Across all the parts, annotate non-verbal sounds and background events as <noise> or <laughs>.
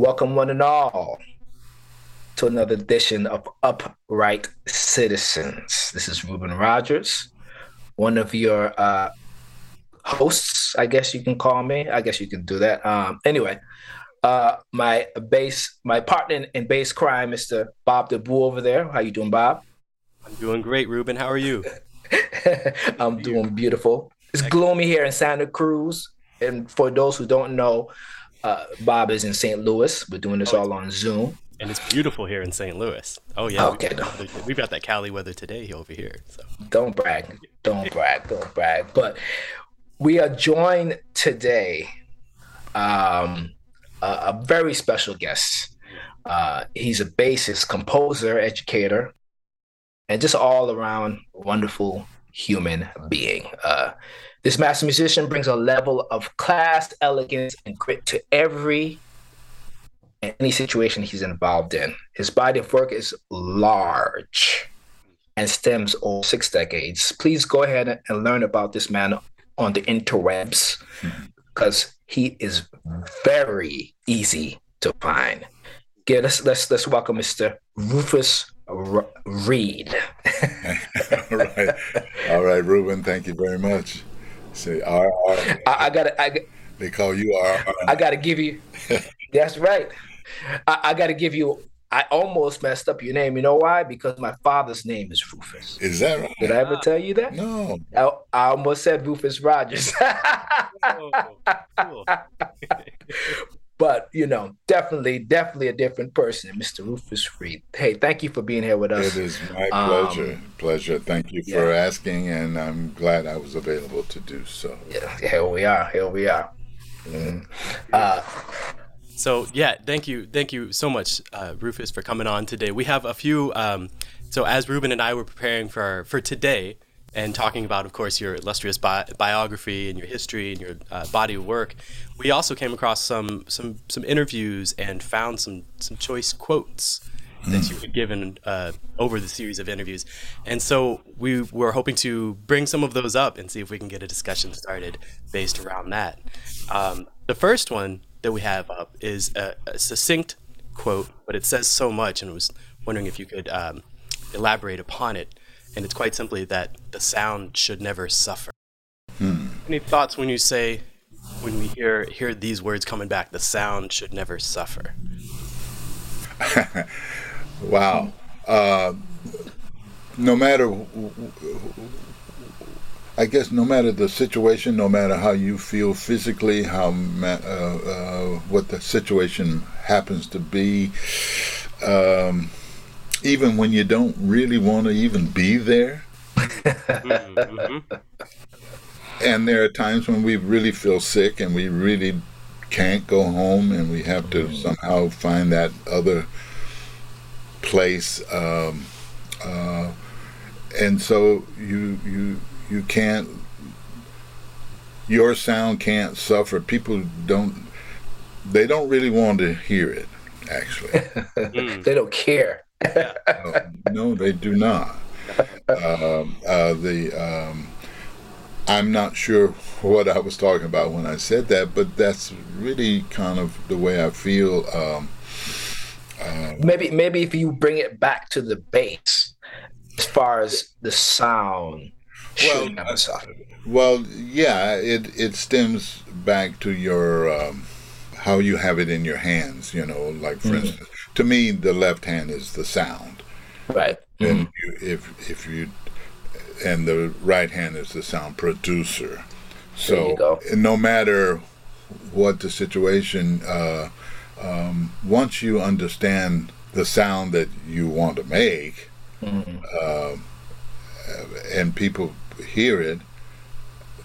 Welcome, one and all, to another edition of Upright Citizens. This is Reuben Rogers, one of your uh, hosts, I guess you can call me. I guess you can do that. Um, anyway, uh, my bass, my partner in, in bass crime, Mr. Bob DeBoo over there. How you doing, Bob? I'm doing great, Ruben. How are you? <laughs> I'm doing beautiful. It's gloomy here in Santa Cruz. And for those who don't know, uh, Bob is in St. Louis. We're doing this oh, all on Zoom. And it's beautiful here in St. Louis. Oh yeah. Okay. We've, <laughs> we've got that Cali weather today over here. So don't brag. Don't brag. Don't brag. But we are joined today, um, a, a very special guest. Uh, he's a bassist, composer, educator, and just all around wonderful human being. Uh, this master musician brings a level of class, elegance, and grit to every any situation he's involved in. His body of work is large and stems over six decades. Please go ahead and learn about this man on the interwebs because he is very easy to find. Get us let's let's welcome Mr. Rufus R- Reid. <laughs> All right, all right, Reuben. Thank you very much. Say R R. I, I gotta. I, they call you R. I gotta give you. <laughs> that's right. I, I gotta give you. I almost messed up your name. You know why? Because my father's name is Rufus. Is that right? Did I ever tell you that? No. I, I almost said Rufus Rogers. oh, cool. <laughs> <laughs> but you know, definitely, definitely a different person, Mr. Rufus Reid. Hey, thank you for being here with us. It is my pleasure. Um, pleasure. Thank you for yeah. asking, and I'm glad I was available to do so. Yeah, here we are. Here we are. Mm. Uh, so yeah, thank you, thank you so much, uh, Rufus, for coming on today. We have a few. Um, so as Ruben and I were preparing for for today, and talking about, of course, your illustrious bi- biography and your history and your uh, body of work, we also came across some some some interviews and found some some choice quotes mm. that you had given uh, over the series of interviews, and so we were hoping to bring some of those up and see if we can get a discussion started based around that. Um, the first one that we have up is a, a, succinct quote, but it says so much, and I was wondering if you could um, elaborate upon it and it's quite simply that the sound should never suffer. Hmm. Any thoughts when you say, when we hear hear these words coming back, the sound should never suffer? <laughs> wow. Uh, no matter, I guess, no matter the situation, no matter how you feel physically, how uh, uh, what the situation happens to be. Um, even when you don't really want to even be there. mm-hmm. And there are times when we really feel sick and we really can't go home and we have to somehow find that other place. Um, uh, and so you you you can't your sound can't suffer. People don't they don't really want to hear it actually. <laughs> <laughs> they don't care uh, <laughs> no, they do not. Um, uh, the um, I'm not sure what I was talking about when I said that, but that's really kind of the way I feel. Um, uh, maybe maybe if you bring it back to the bass, as far as the sound. Well, uh, well, yeah, it it stems back to your um, how you have it in your hands. You know, like for mm-hmm. instance, to me, the left hand is the sound. Right. And mm-hmm. you, if if you and the right hand is the sound producer. So no matter what the situation, uh, um, once you understand the sound that you want to make, mm-hmm. uh, and people hear it,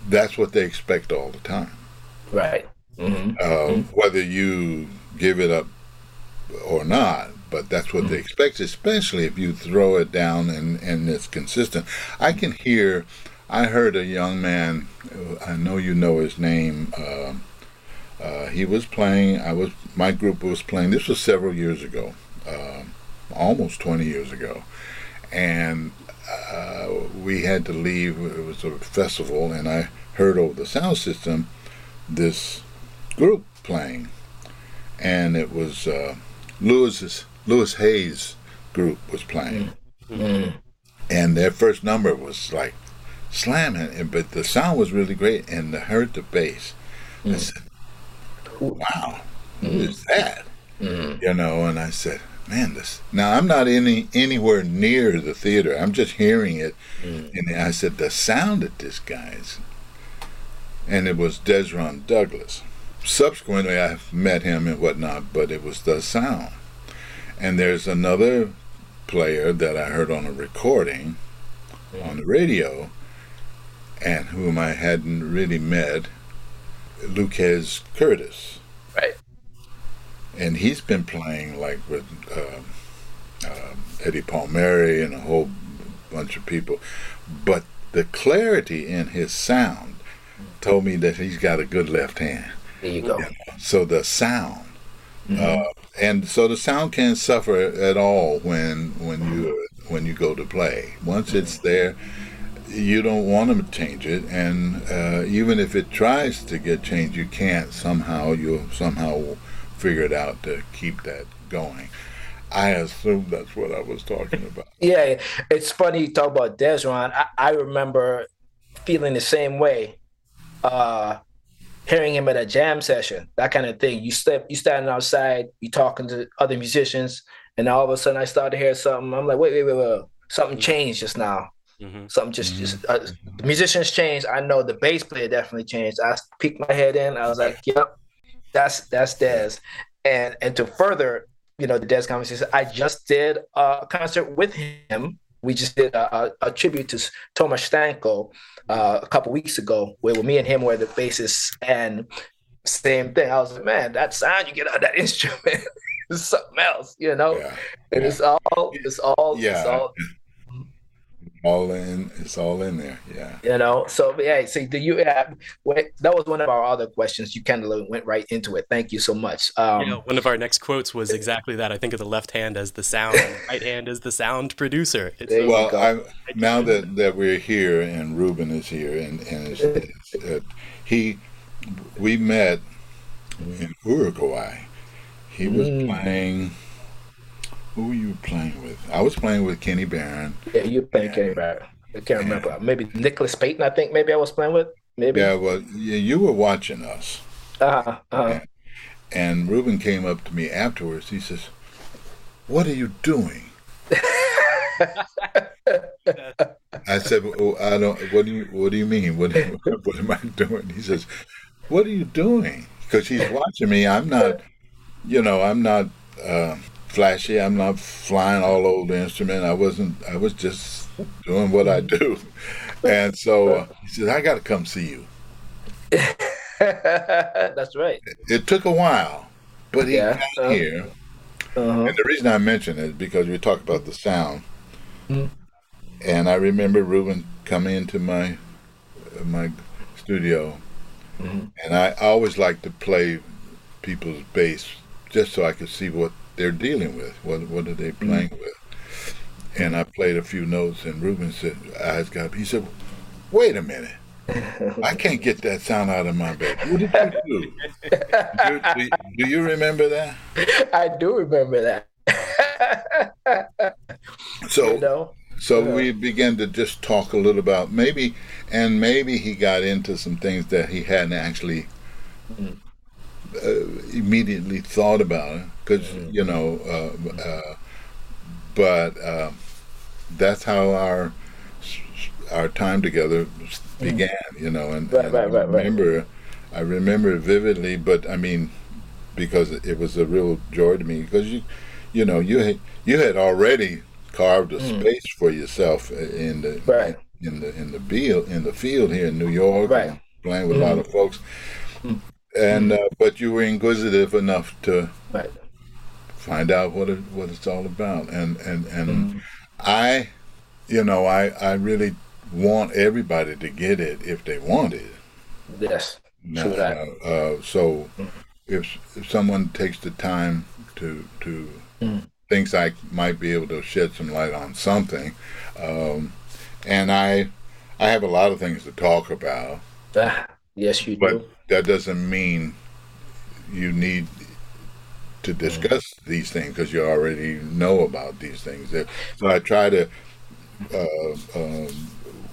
that's what they expect all the time. Right. Mm-hmm. Uh, mm-hmm. Whether you give it up or not, but that's what mm-hmm. they expect, especially if you throw it down and, and it's consistent. I can hear, I heard a young man, I know you know his name. Uh, uh, he was playing. I was my group was playing. This was several years ago, uh, almost 20 years ago, and uh, we had to leave. It was a festival, and I heard over the sound system this group playing, and it was uh, Louis's Louis Hayes group was playing, mm. mm. and their first number was like slamming, and- but the sound was really great, and I heard the bass. I mm. said, "Wow, who mm. is that?" You know, and I said, "Man, this." Now I'm not any anywhere near the theater. I'm just hearing it, and I said, "The sound of this guy's," and it was Dezron Douglas. Subsequently, I met him and whatnot, but it was the sound. And there's another player that I heard on a recording on the radio, and whom I hadn't really met, Luques Curtis. Right. And he's been playing like with um um Eddie Palmieri and a whole bunch of people. But the clarity in his sound told me that he's got a good left hand. There you go. So the sound, uh, and so the sound can't suffer at all when when you when you go to play. Once it's there, you don't want to change it, and uh, even if it tries to get changed, you can't. Somehow you'll somehow figure it out to keep that going. I assume that's what I was talking <laughs> about. Yeah, it's funny you talk about Dezron. I, I remember feeling the same way. Uh, hearing him at a jam session, that kind of thing. You step, you standing outside, you talking to other musicians, and all of a sudden I started to hear something. I'm like, wait, wait, wait, wait. Something changed just now. Mhm. Something just, just uh, the musicians changed. I know the bass player definitely changed. I peeked my head in. I was like, yep, that's that's Dez. And and to further, you know, the Dez conversation, I just did a concert with him. We just did a, a, tribute to Tomasz Stanko uh, a couple weeks ago, where me and him were the bassists, and same thing. I was like, man, that sound you get out of that <laughs> instrument is something else, you know. Yeah, And it's all, it's all, it's all, all in. It's all in there. Yeah. you know. So yeah, so do you have? Wait, that was one of our other questions. You kind of went right into it. Thank you so much. Um, Yeah, one of our next quotes was exactly that. I think of the left hand as the sound, and the right hand as the sound producer. It's There Well. I, now that, that we're here and Reuben is here and, and it's, it's, uh, he, we met in Uruguay. He was Mm. playing. Who were you playing with? I was playing with Kenny Barron. yeah, you playing Kenny Barrett. I can't remember. Maybe Nicholas Payton. I think maybe I was playing with. Maybe. Yeah, well, yeah, you were watching us, Uh-huh, uh-huh. and Reuben came up to me afterwards. He says, "What are you doing?" <laughs> I said, oh, "I don't. What do you What do you mean? What <laughs> What am I doing?" He says, "What are you doing?" Because he's watching me. I'm not, you know, I'm not uh, flashy. I'm not flying all over the instrument. I wasn't. I was just doing what I do. <laughs> And so uh, he says, "I got to come see you." <laughs> That's right. It took a while, but he Yeah, got uh, here. Uh-huh. And the reason I mention it is because we talk about the sound. Mhm. And I remember Reuben coming into my my studio, Mhm. and I always like to play people's bass just so I could see what they're dealing with. What what are they playing with? And I played a few notes, and Reuben said, "Eyes got." He said, "Wait a minute." I can't get that sound out of my bass. What did you do? do, do, do you remember that? <laughs> I do remember that. <laughs> So you know. So we began to just talk a little about maybe, and maybe he got into some things that he hadn't actually Mm. Uh, immediately thought about, it because Mm. you know, uh, uh, but uh, that's how our our time together began, you know, and, Mm. Right, and right, right, I right. remember, I remember it vividly, but I mean, because it was a real joy to me, because you, you know, you had, you had already carved a Mm. space for yourself in the Right. in the in the field in the field here in New York, Right. playing with a lot of folks, and uh, but you were inquisitive enough to Right. find out what it, what it's all about, and and and Mm. I, you know, I I really want everybody to get it if they want it. Yes. Now, that. uh, so if if someone takes the time to to Mm. thinks I might be able to shed some light on something, um, and I I have a lot of things to talk about, Ah, yes, you but do. That doesn't mean you need to discuss these things because you already know about these things. So I try to uh, um,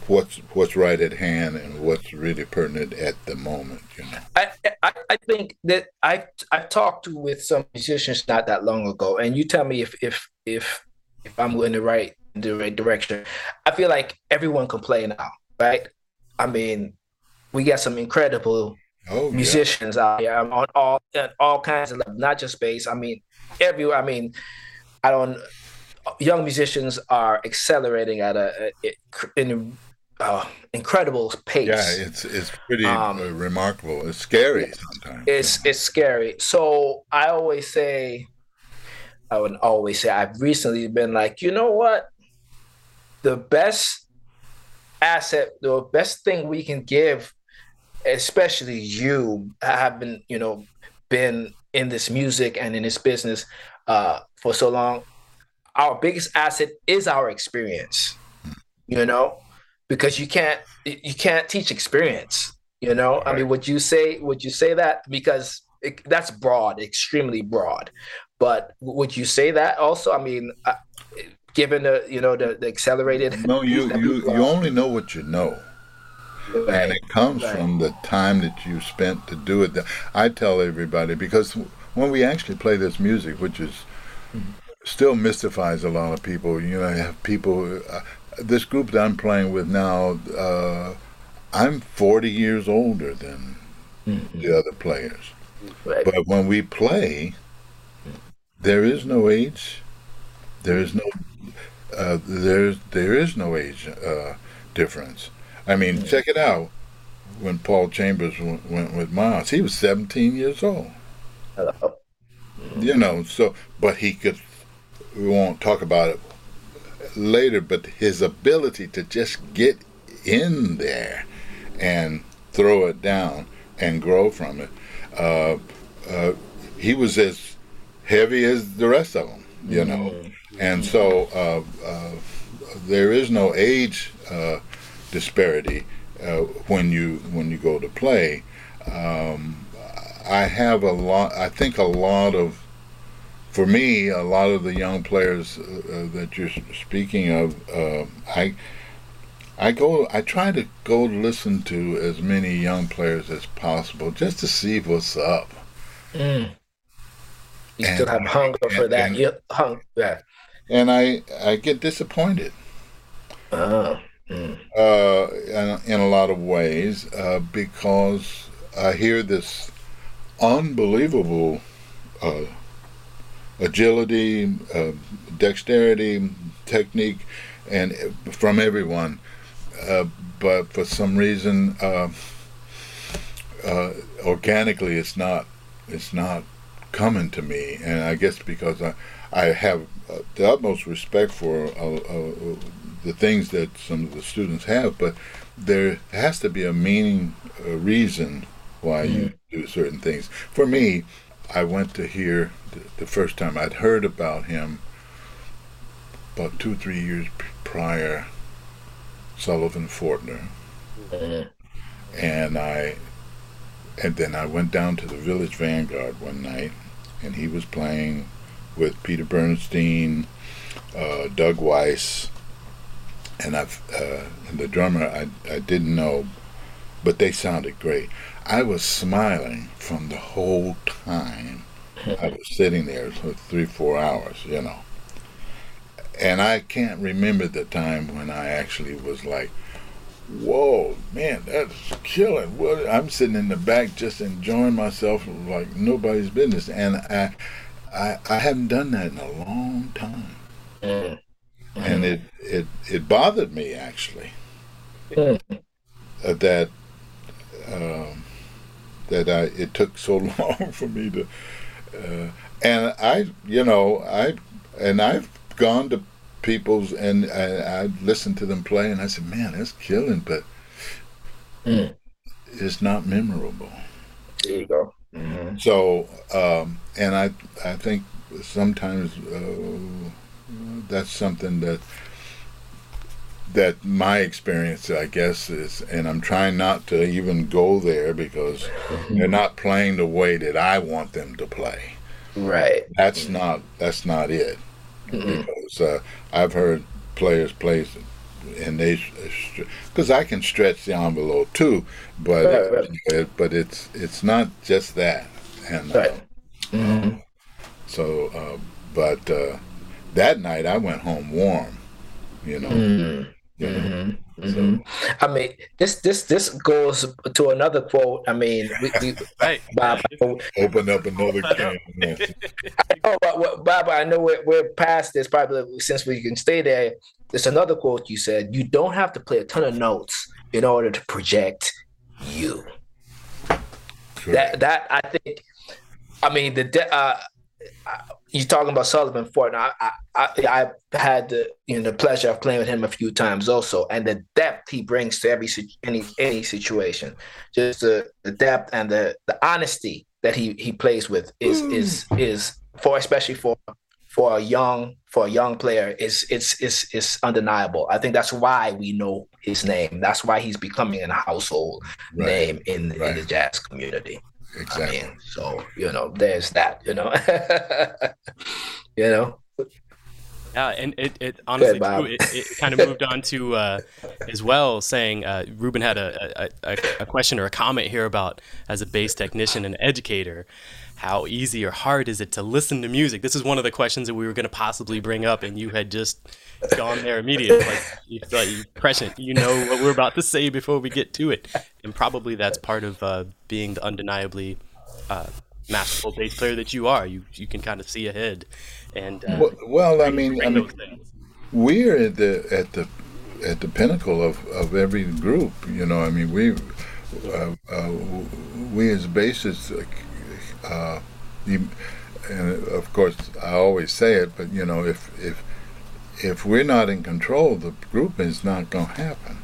what's what's right at hand and what's really pertinent at the moment. You know, I I, I think that I I talked with some musicians not that long ago, and you tell me if if if if I'm going the right the right direction. I feel like everyone can play now, right? I mean, we got some incredible oh, musicians yeah. out here on all all kinds of levels, not just bass. I mean, every I mean, I don't. Young musicians are accelerating at a, a in uh, incredible pace. Yeah, it's it's pretty um, uh, remarkable. It's scary sometimes. It's it's scary. So I always say, I would always say, I've recently been like, you know what, the best asset, the best thing we can give, especially you have been, you know, been in this music and in this business uh, for so long. Our biggest asset is our experience. You know, because you can't you can't teach experience you know right. i mean would you say would you say that because it, that's broad extremely broad but would you say that also i mean uh, given the you know the, the accelerated no you <laughs> you, you only know what you know right. and it comes right. from the time that you spent to do it i tell everybody because when we actually play this music which is mm-hmm. still mystifies a lot of people you know I have people uh, this group that I'm playing with now, uh, I'm 40 years older than mm-hmm. the other players. Right. But when we play, there is no age. There is no uh, there there is no age uh, difference. I mean, mm-hmm. check it out. When Paul Chambers w- went with Miles, he was 17 years old. Hello. You know, so but he could. We won't talk about it later, but his ability to just get in there and throw it down and grow from it. Uh, uh, he was as heavy as the rest of them, you know. Mm-hmm. And so uh, uh there is no age uh, disparity uh, when you when you go to play. Um, I have a lot. I think a lot of for me, a lot of the young players uh, uh, that you're speaking of, uh, I I go, I try to go listen to as many young players as possible just to see what's up. Mm. You and, still have hunger and, for that. And, you hung, yeah. And I I get disappointed. Oh. Mm. Uh, in, in, a lot of ways, uh, because I hear this unbelievable uh, agility, uh, dexterity, technique, and from everyone. Uh, but for some reason, uh, uh, organically, it's not it's not coming to me, and I guess because I I have uh, the utmost respect for the things that some of the students have, but there has to be a meaning, a reason why mm-hmm. you do certain things. For me, I went to hear the, the first time I'd heard about him about two, three years prior, Sullivan Fortner. Mm-hmm. And I, and then I went down to the Village Vanguard one night, and he was playing with Peter Bernstein, uh, Doug Weiss, and I've uh, the drummer I I didn't know, but they sounded great. I was smiling from the whole time I was sitting there for three, four hours, you know. And I can't remember the time when I actually was like, whoa, man, that's killing. What I'm sitting in the back just enjoying myself like nobody's business. And I, I, I haven't done that in a long time. And it, it, it bothered me actually mm-hmm. that, um, that I it took so <laughs> long for me to, uh, and I you know I and I've gone to people's and I, I listened to them play and I said, man, that's killing, but mm. it's not memorable. There you go. Mm-hmm. So um, and I I think sometimes uh, that's something that that my experience, I guess, is, and I'm trying not to even go there because they're not playing the way that I want them to play. Right. That's not that's not it. Mm-mm. Because uh, I've heard players play and they because I can stretch the envelope too, but right, right. It, but it's it's not just that. And right. uh, mm-hmm. so, uh, but uh, that night I went home warm. You know. Mm-hmm. You know? Mm-hmm. Mm-hmm. I mean, this this this goes to another quote. I mean, we, we, <laughs> right. Bob, open up another <laughs> can. oh, but, Bob, I know we're, we're past this probably since we can stay there. There's another quote you said. You don't have to play a ton of notes in order to project you. Sure. That that I think. I mean, the uh, you're talking about Sullivan Fort. I, I, I, I had the you know the pleasure of playing with him a few times also, and the depth he brings to every any any situation, just the, the depth and the the honesty that he he plays with is mm. is is for especially for for a young for a young player is it's is is undeniable. I think that's why we know his name. That's why he's becoming a household right. name in, right. in the jazz community. Exactly. I mean, so you know, there's that. You know, <laughs> you know. Yeah, and it, it honestly Good, it, it, kind of moved on to uh, as well saying uh, Reuben had a, a, a, question or a comment here about as a bass technician and educator, how easy or hard is it to listen to music? This is one of the questions that we were going to possibly bring up, and you had just gone there immediately. Like you, like you prescient, you know what we're about to say before we get to it, and probably that's part of uh, being the undeniably uh, masterful bass player that you are. You you can kind of see ahead and uh, well, well, I mean, I mean we're at the at the at the pinnacle of, of every group. You know, I mean, we uh, uh, we as bassists, uh, you, and of course, I always say it, but you know, if if if we're not in control, the group is not going to happen.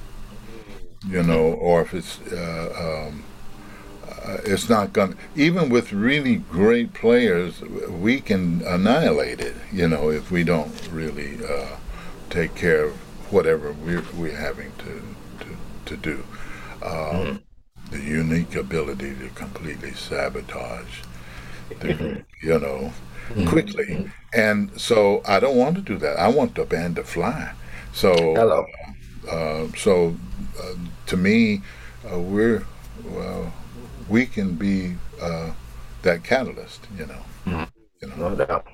You know, or if it's uh, um, uh, it's not going. Even with really great players, we can annihilate it. You know, if we don't really uh, take care of whatever we're we're having to to, to do. Um, mm-hmm. The unique ability to completely sabotage. <laughs> you know, mm-hmm. quickly. And so I don't want to do that. I want the band to fly. So, Hello. Uh, so uh, to me, uh, we're well we can be uh, that catalyst, you know. Mm-hmm. you know. No doubt,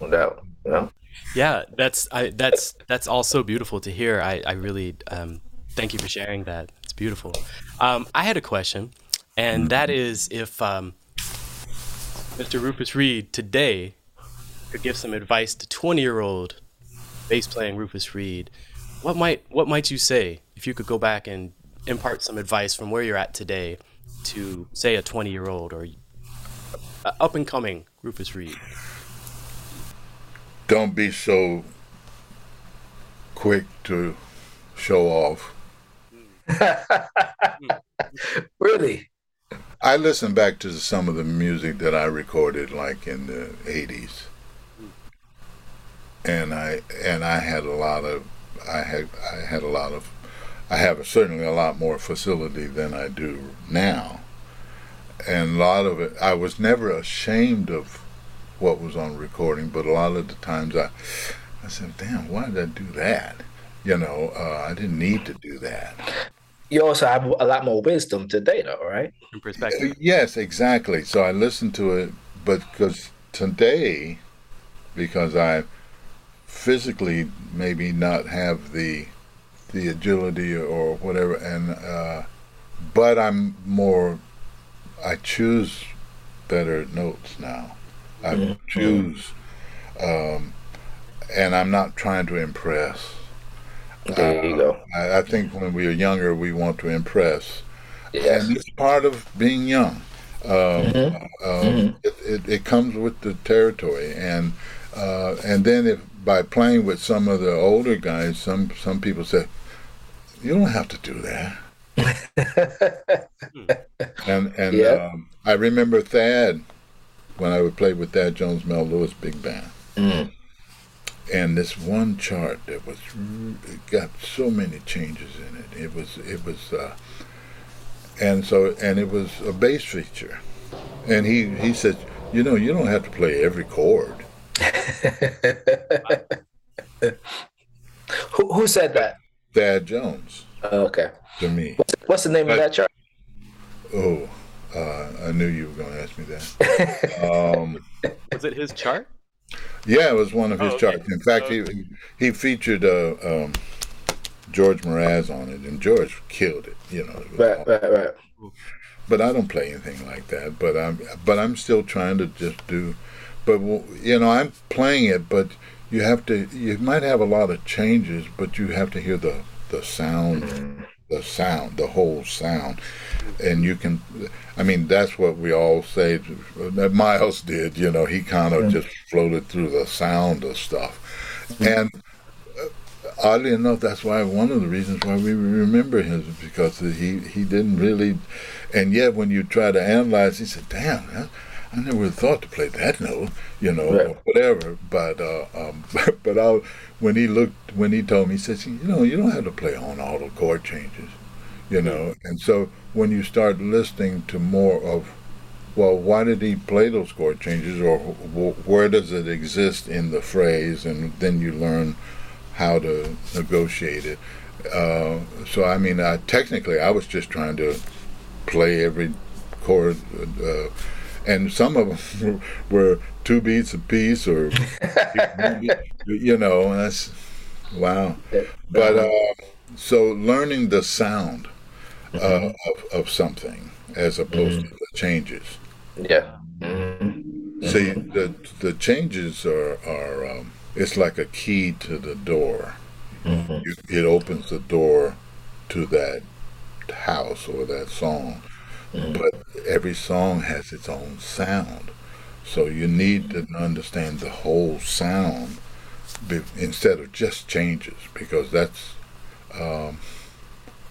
no doubt. Yeah. Yeah, that's I, that's that's also beautiful to hear. I I really um, thank you for sharing that. It's beautiful. Um, I had a question, and mm-hmm. that is if um, Mr. Rufus Reid today could give some advice to 20 year old bass playing Rufus Reid, what might what might you say if you could go back and impart some advice from where you're at today to say a 20 year old or up and coming Rufus Reid? Don't be so quick to show off. <laughs> really? I listen back to some of the music that I recorded like in the 80s. And I and I had a lot of I had I had a lot of I have certainly a lot more facility than I do now. And a lot of it, I was never ashamed of what was on recording, but a lot of the times I, I said, damn, why did I do that? You know, uh, I didn't need to do that. You also have a lot more wisdom today, though, right? In perspective. Yes, exactly. So I listened to it, but because today, because I physically maybe not have the the agility or whatever. And uh, but I'm more. I choose better notes now. I mm-hmm. choose, um, and I'm not trying to impress. There you go. Uh, I, I, think when we are younger, we want to impress, yes. and it's part of being young. Um, mm-hmm. Um, mm-hmm. It, it, it, comes with the territory, and uh, and then if by playing with some of the older guys, some some people say, you don't have to do that. <laughs> and and um, I remember Thad when I would play with Thad Jones, Mel Lewis big band. Mm. And this one chart that was it got so many changes in it. It was it was uh, and so and it was a bass feature. And he he said you know, you don't have to play every chord. <laughs> who, who said that? Thad Jones. Oh, okay. To me. What's, what's the name but, of that chart? Oh, uh, I knew you were going to ask me that. <laughs> um, was it his chart? Yeah, it was one of his oh, okay. charts. In fact, oh, he he featured uh, um, George Mraz on it, and George killed it. You know. It right, right, right. But I don't play anything like that. But I'm but I'm still trying to just do. But you know, I'm playing it, but you have to. You might have a lot of changes, but you have to hear the the sound. Mm-hmm the sound, the whole sound. And you can, I mean, that's what we all say that Miles did, you know, he kind of yeah. just floated through the sound of stuff. And uh, oddly enough, that's why one of the reasons why we remember him is because he, he didn't really, and yet when you try to analyze, he said, damn, I never thought to play that note, you know, right. whatever. But uh, um, <laughs> but I, when he looked, when he told me, he says, you know, you don't have to play on all the chord changes, you know. And so when you start listening to more of, well, why did he play those chord changes, or where does it exist in the phrase, and then you learn how to negotiate it. Uh, so I mean, I, technically, I was just trying to play every chord. Uh, and some of them <laughs> were two beats a piece, or <laughs> you know, that's wow. But uh, so learning the sound uh, mm-hmm. of, of something as opposed mm-hmm. to the changes. Yeah. Mm-hmm. See, the the changes are are um, it's like a key to the door. Mm-hmm. You, it opens the door to that house or that song Mm-hmm. But every song has its own sound. So you need to understand the whole sound be, instead of just changes because that's um,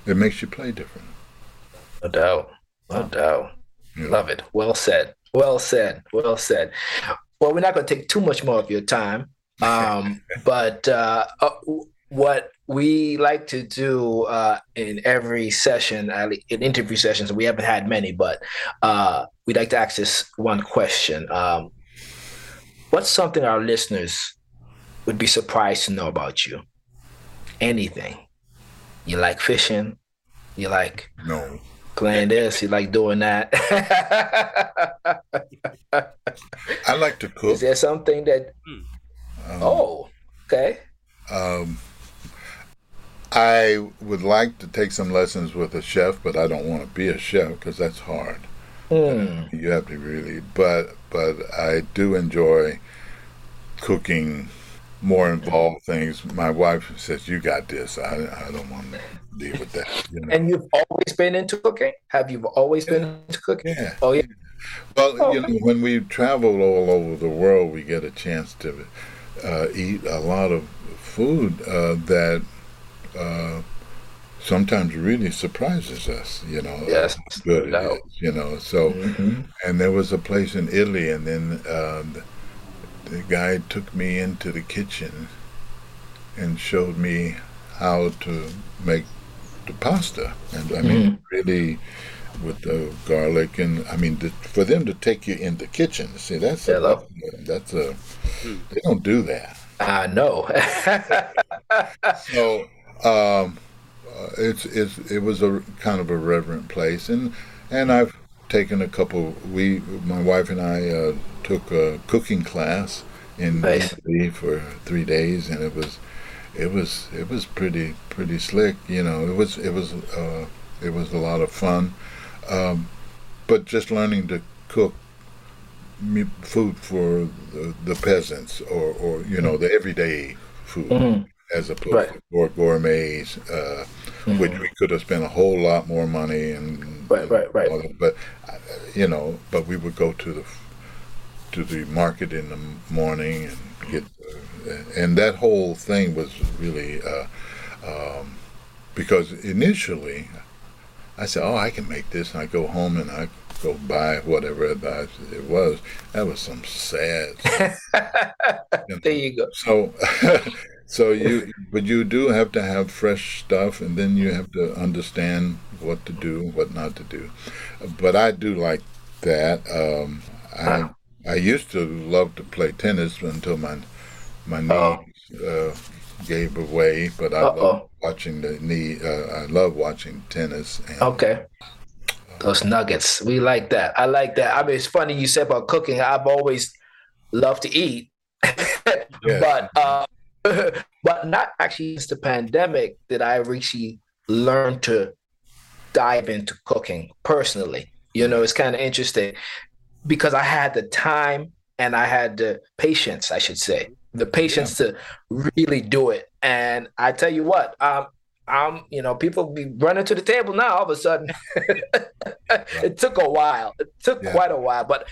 it makes you play different. No doubt. No doubt. Yeah. Love it. Well said. Well said. Well said. Well, we're not going to take too much more of your time. <laughs> Um, but uh, uh, what we like to do uh, in every session, in interview sessions, we haven't had many, but uh, we like to ask this one question. Um, what's something our listeners would be surprised to know about you? Anything. You like fishing? You like no playing this? You like doing that? I like to <laughs> cook. Is there something that? Um, oh, okay. Um, I would like to take some lessons with a chef, but I don't want to be a chef because that's hard. Mm. You have to really, but but I do enjoy cooking more involved things. My wife says, "You got this. I I don't want to deal with that." You know? And you've always been into cooking. Have you always yeah. been into cooking? Yeah. Oh yeah. Well, oh. you know, when we travel all over the world, we get a chance to uh, eat a lot of food uh, that uh, sometimes really surprises us, you know. Yes, good no it is, you know. So, mm-hmm. and there was a place in Italy, and then uh, the, the guy took me into the kitchen and showed me how to make the pasta, and I mean, mm-hmm. really with the garlic and I mean the, for them to take you in the kitchen. See, that's yeah, a, that's a they don't do that. I uh, know. <laughs> so um, uh, it's it's it was a kind of a reverent place, and and I've taken a couple. We my wife and I uh, took a cooking class in nice. Italy for three days, and it was it was it was pretty pretty slick. You know, it was it was uh, it was a lot of fun, um, but just learning to cook food for the, the peasants or, or you know the everyday food. Mm-hmm as opposed right. to gourmets, uh, mm-hmm. which we could have spent a whole lot more money and right, right, right. But you know, but we would go to the to the market in the morning and get, uh, and that whole thing was really uh, um, because initially I said, "Oh, I can make this," and I go home and I go buy whatever it was. That was some sad. <laughs> There you go. So <laughs> so you, but you do have to have fresh stuff, and then you have to understand what to do, what not to do. But I do like that. Um, I I used to love to play tennis until my my knees uh, gave away. But I love Uh-oh. watching the knee. Uh, I love watching tennis. And, Okay. Those nuggets. We like that. I like that. I mean, it's funny you said about cooking. I've always loved to eat. <laughs> Yeah. But uh <laughs> but not actually since the pandemic did I actually learn to dive into cooking personally. You know, it's kind of interesting because I had the time and I had the patience, I should say, the patience to really do it. And I tell you what, um, I'm, you know, people be running to the table now all of a sudden. <laughs> it took a while. It took Yeah. quite a while, but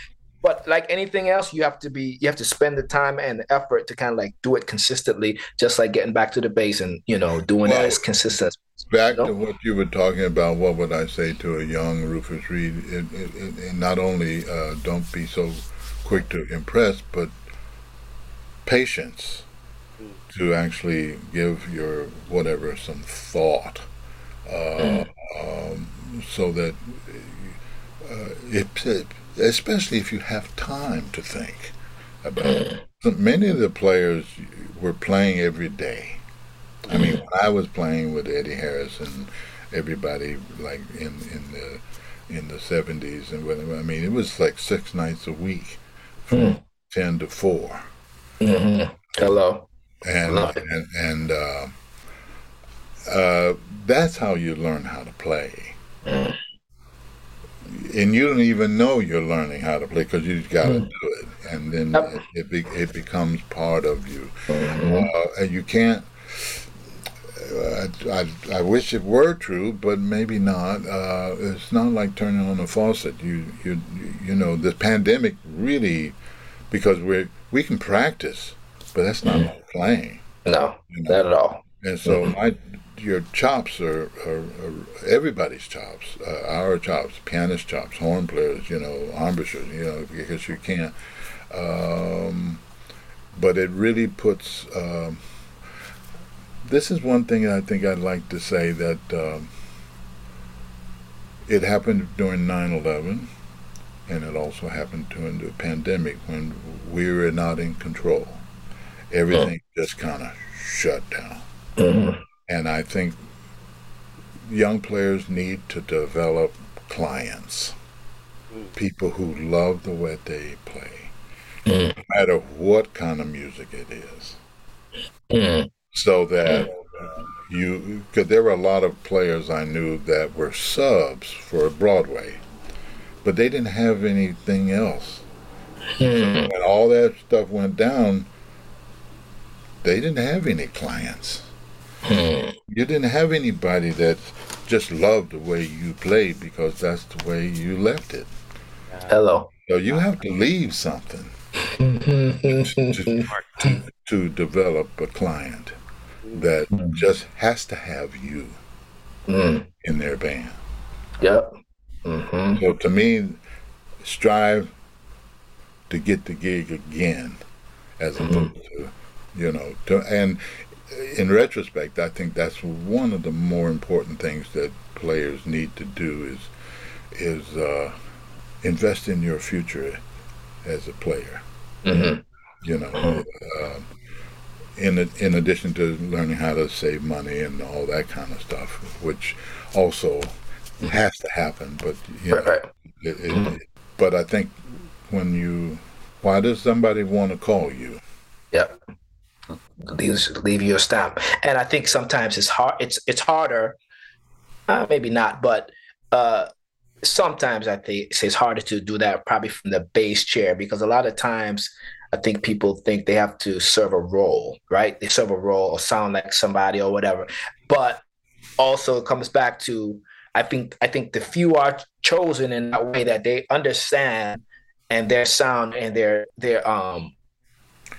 but like anything else, you have to be you have to spend the time and the effort to kind of like do it consistently, just like getting back to the bass and you know doing Well, it as consistent. Back Nope. to what you were talking about, what would I say to a young Rufus Reid? It, it, it, it not only uh, don't be so quick to impress, but patience to actually give your whatever some thought, uh, um, so that uh, it, especially if you have time to think about it. Many of the players were playing every day. I mean, when I was playing with Eddie Harris and everybody like in in the in the seventies and whatever, I mean, it was like six nights a week, from ten to four, Mm-hmm. Hello. and Love and, and uh, uh, that's how you learn how to play. And you don't even know you're learning how to play because you got to do it, and then Yep. it it, be, it becomes part of you. Mhm. uh, and you can't. Uh, I, I wish it were true, but maybe not. Uh, it's not like turning on a faucet. You you you know the pandemic really, because we we can practice, but that's not like playing. No, You know? not at all. And so my your chops are, are, are everybody's chops, uh, our chops, pianist chops, horn players, you know, embouchures, you know, because you can't. Um, but it really puts. Um, this is one thing I think I'd like to say that um, it happened during 9/11, and it also happened during the pandemic when we were not in control. Everything just kind of shut down. Mhm. And I think young players need to develop clients, people who love the way they play, no matter what kind of music it is. Mhm. So that you, because there were a lot of players I knew that were subs for Broadway, but they didn't have anything else. Mhm. When all that stuff went down, they didn't have any clients. Mhm. you didn't have anybody that just loved the way you played because that's the way you left it. Hello. So you have to leave something Mhm. to, to develop a client that just has to have you Mhm. in their band. Yep. hmm So to me, strive to get the gig again, as opposed to, you know, to, and in retrospect, I think that's one of the more important things that players need to do is is uh, invest in your future as a player. hmm You know, uh, in in addition to learning how to save money and all that kind of stuff, which also has to happen. But you know, Right, it, it, but I think when you, why does somebody want to call you? Yep. Leave, leave you a stamp. And I think sometimes it's hard. It's it's harder. Uh, maybe not, but uh, sometimes I think it's harder to do that probably from the bass chair because a lot of times I think people think they have to serve a role, right? They serve a role or sound like somebody or whatever. But also it comes back to I think I think the few are chosen in that way that they understand and their sound and their their um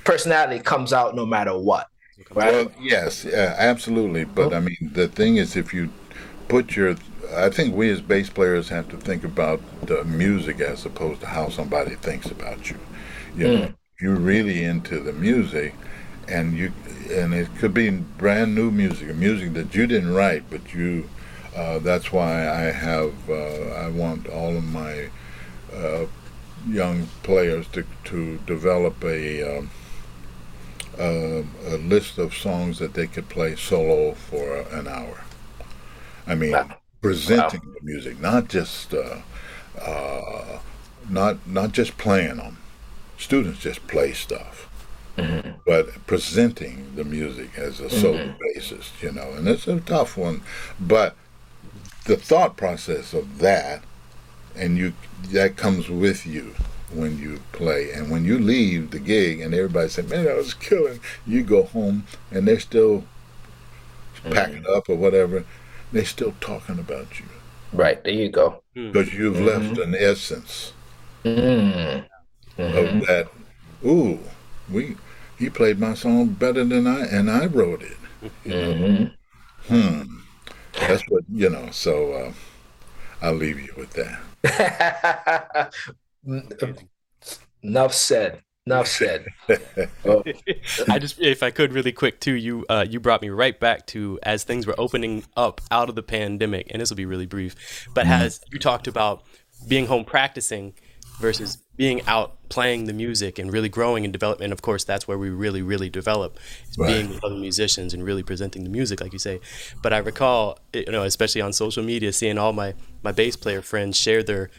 personality comes out no matter what. Right? Well, yes, yeah, absolutely. But I mean, the thing is, if you put your, I think we as bass players have to think about the music as opposed to how somebody thinks about you. You know, you're really into the music, and you, and it could be brand new music, music that you didn't write, but you. Uh, that's why I have. Uh, I want all of my uh, young players to to develop a um, uh, a list of songs that they could play solo for an hour. I mean, wow. presenting wow. the music, not just uh, uh, not not just playing them. Students just play stuff, mm-hmm. but presenting the music as a solo mm-hmm. basis, you know, and it's a tough one. But the thought process of that, and you that comes with you when you play. And when you leave the gig and everybody say, "Man, that was killing," you go home and they're still mm. packing up or whatever. They're still talking about you. Right there, you go. Hmm. Because you've mm-hmm. left an essence mm-hmm. of that. Ooh, we he played my song better than I, and I wrote it. You know? mm-hmm. Hmm. That's what you know. So uh, I'll leave you with that. <laughs> Enough said. Enough said. <laughs> oh. I just, if I could, really quick too. You, uh, you brought me right back to as things were opening up out of the pandemic, and this will be really brief. But mm-hmm. as you talked about being home practicing versus being out playing the music and really growing and development. Of course, that's where we really, really develop is right. being with other musicians and really presenting the music, like you say. But I recall, you know, especially on social media, seeing all my my bass player friends share their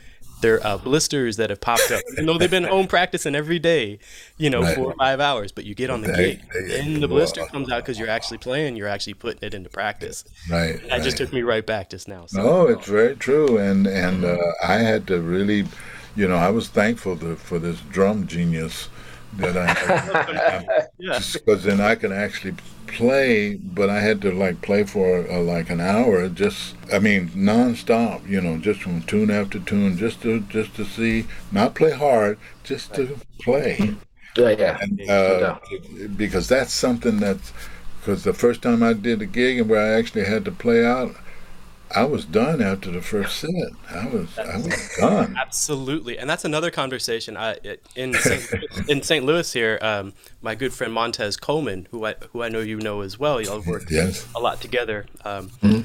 their uh, blisters that have popped up. Even though they've been home practicing every day, you know, right. four or five hours, but you get on the they, gig they, and the blister comes out because you're actually playing, you're actually putting it into practice. Right. That right. just took me right back just now. So. No, it's very true, and and uh, I had to really, you know, I was thankful to, for this drum genius that I had, <laughs> yeah. because then I can actually play, but I had to like play for uh, like an hour, just I mean nonstop, you know, just from tune after tune, just to just to see, not play hard, just to play. Yeah, yeah. And, uh, because that's something that's because the first time I did a gig and where I actually had to play out, I was done after the first set. I was I was done. <laughs> Absolutely, and that's another conversation. I in St. in St. Louis here, um, my good friend Montez Coleman, who I who I know you know as well. Y'all worked yes. a lot together. Um, mm-hmm.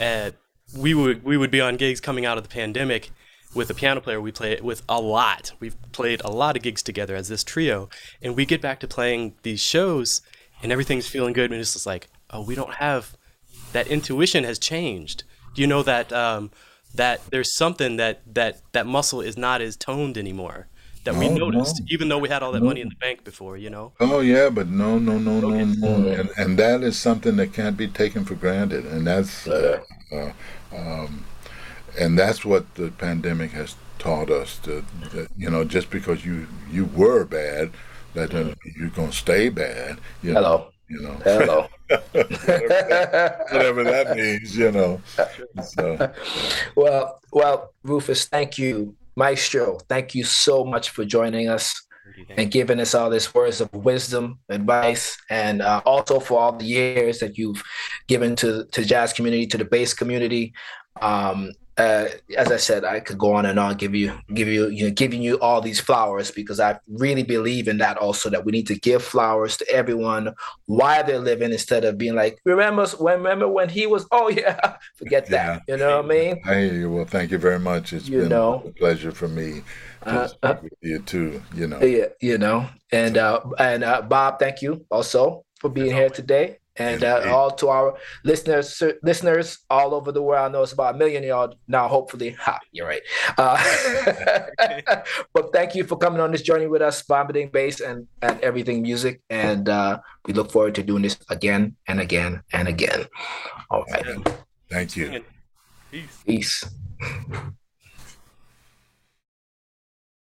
And we would we would be on gigs coming out of the pandemic with a piano player. We play with a lot. We've played a lot of gigs together as this trio, and we get back to playing these shows, and everything's feeling good. And it's just like, oh, we don't have that intuition has changed you know that um, that there's something that that that muscle is not as toned anymore that no, we noticed, no. even though we had all that no. money in the bank before, you know. Oh yeah, but no, no, no, no, no, and, and that is something that can't be taken for granted, and that's, uh, uh, um, and that's what the pandemic has taught us. To, that, you know, just because you you were bad, that uh, you're gonna stay bad. You Hello. Know, you know. Hello. whatever, <laughs> that, whatever, that, means, you know. So. Well, well, Rufus, thank you, Maestro. Thank you so much for joining us and giving us all these words of wisdom, advice, and uh, also for all the years that you've given to to jazz community, to the bass community. Um, uh, as I said, I could go on and on, give you, give you, you know, giving you all these flowers because I really believe in that. Also, that we need to give flowers to everyone while they're living instead of being like, remember, remember when he was? Oh <laughs> yeah, forget that. Yeah. You know what I mean? I hear you. Well, thank you very much. It's you been know, a pleasure for me to uh, uh, with you too. You know. Yeah, you know, and uh, and uh, Bob, thank you also for being here today and uh, all to our listeners listeners all over the world. I know it's about a million y'all now. Hopefully, ha, you're right. Uh, <laughs> but thank you for coming on this journey with us, Bombading Bass and and everything music, and uh, we look forward to doing this again and again and again. All right. Thank you. Peace. Peace.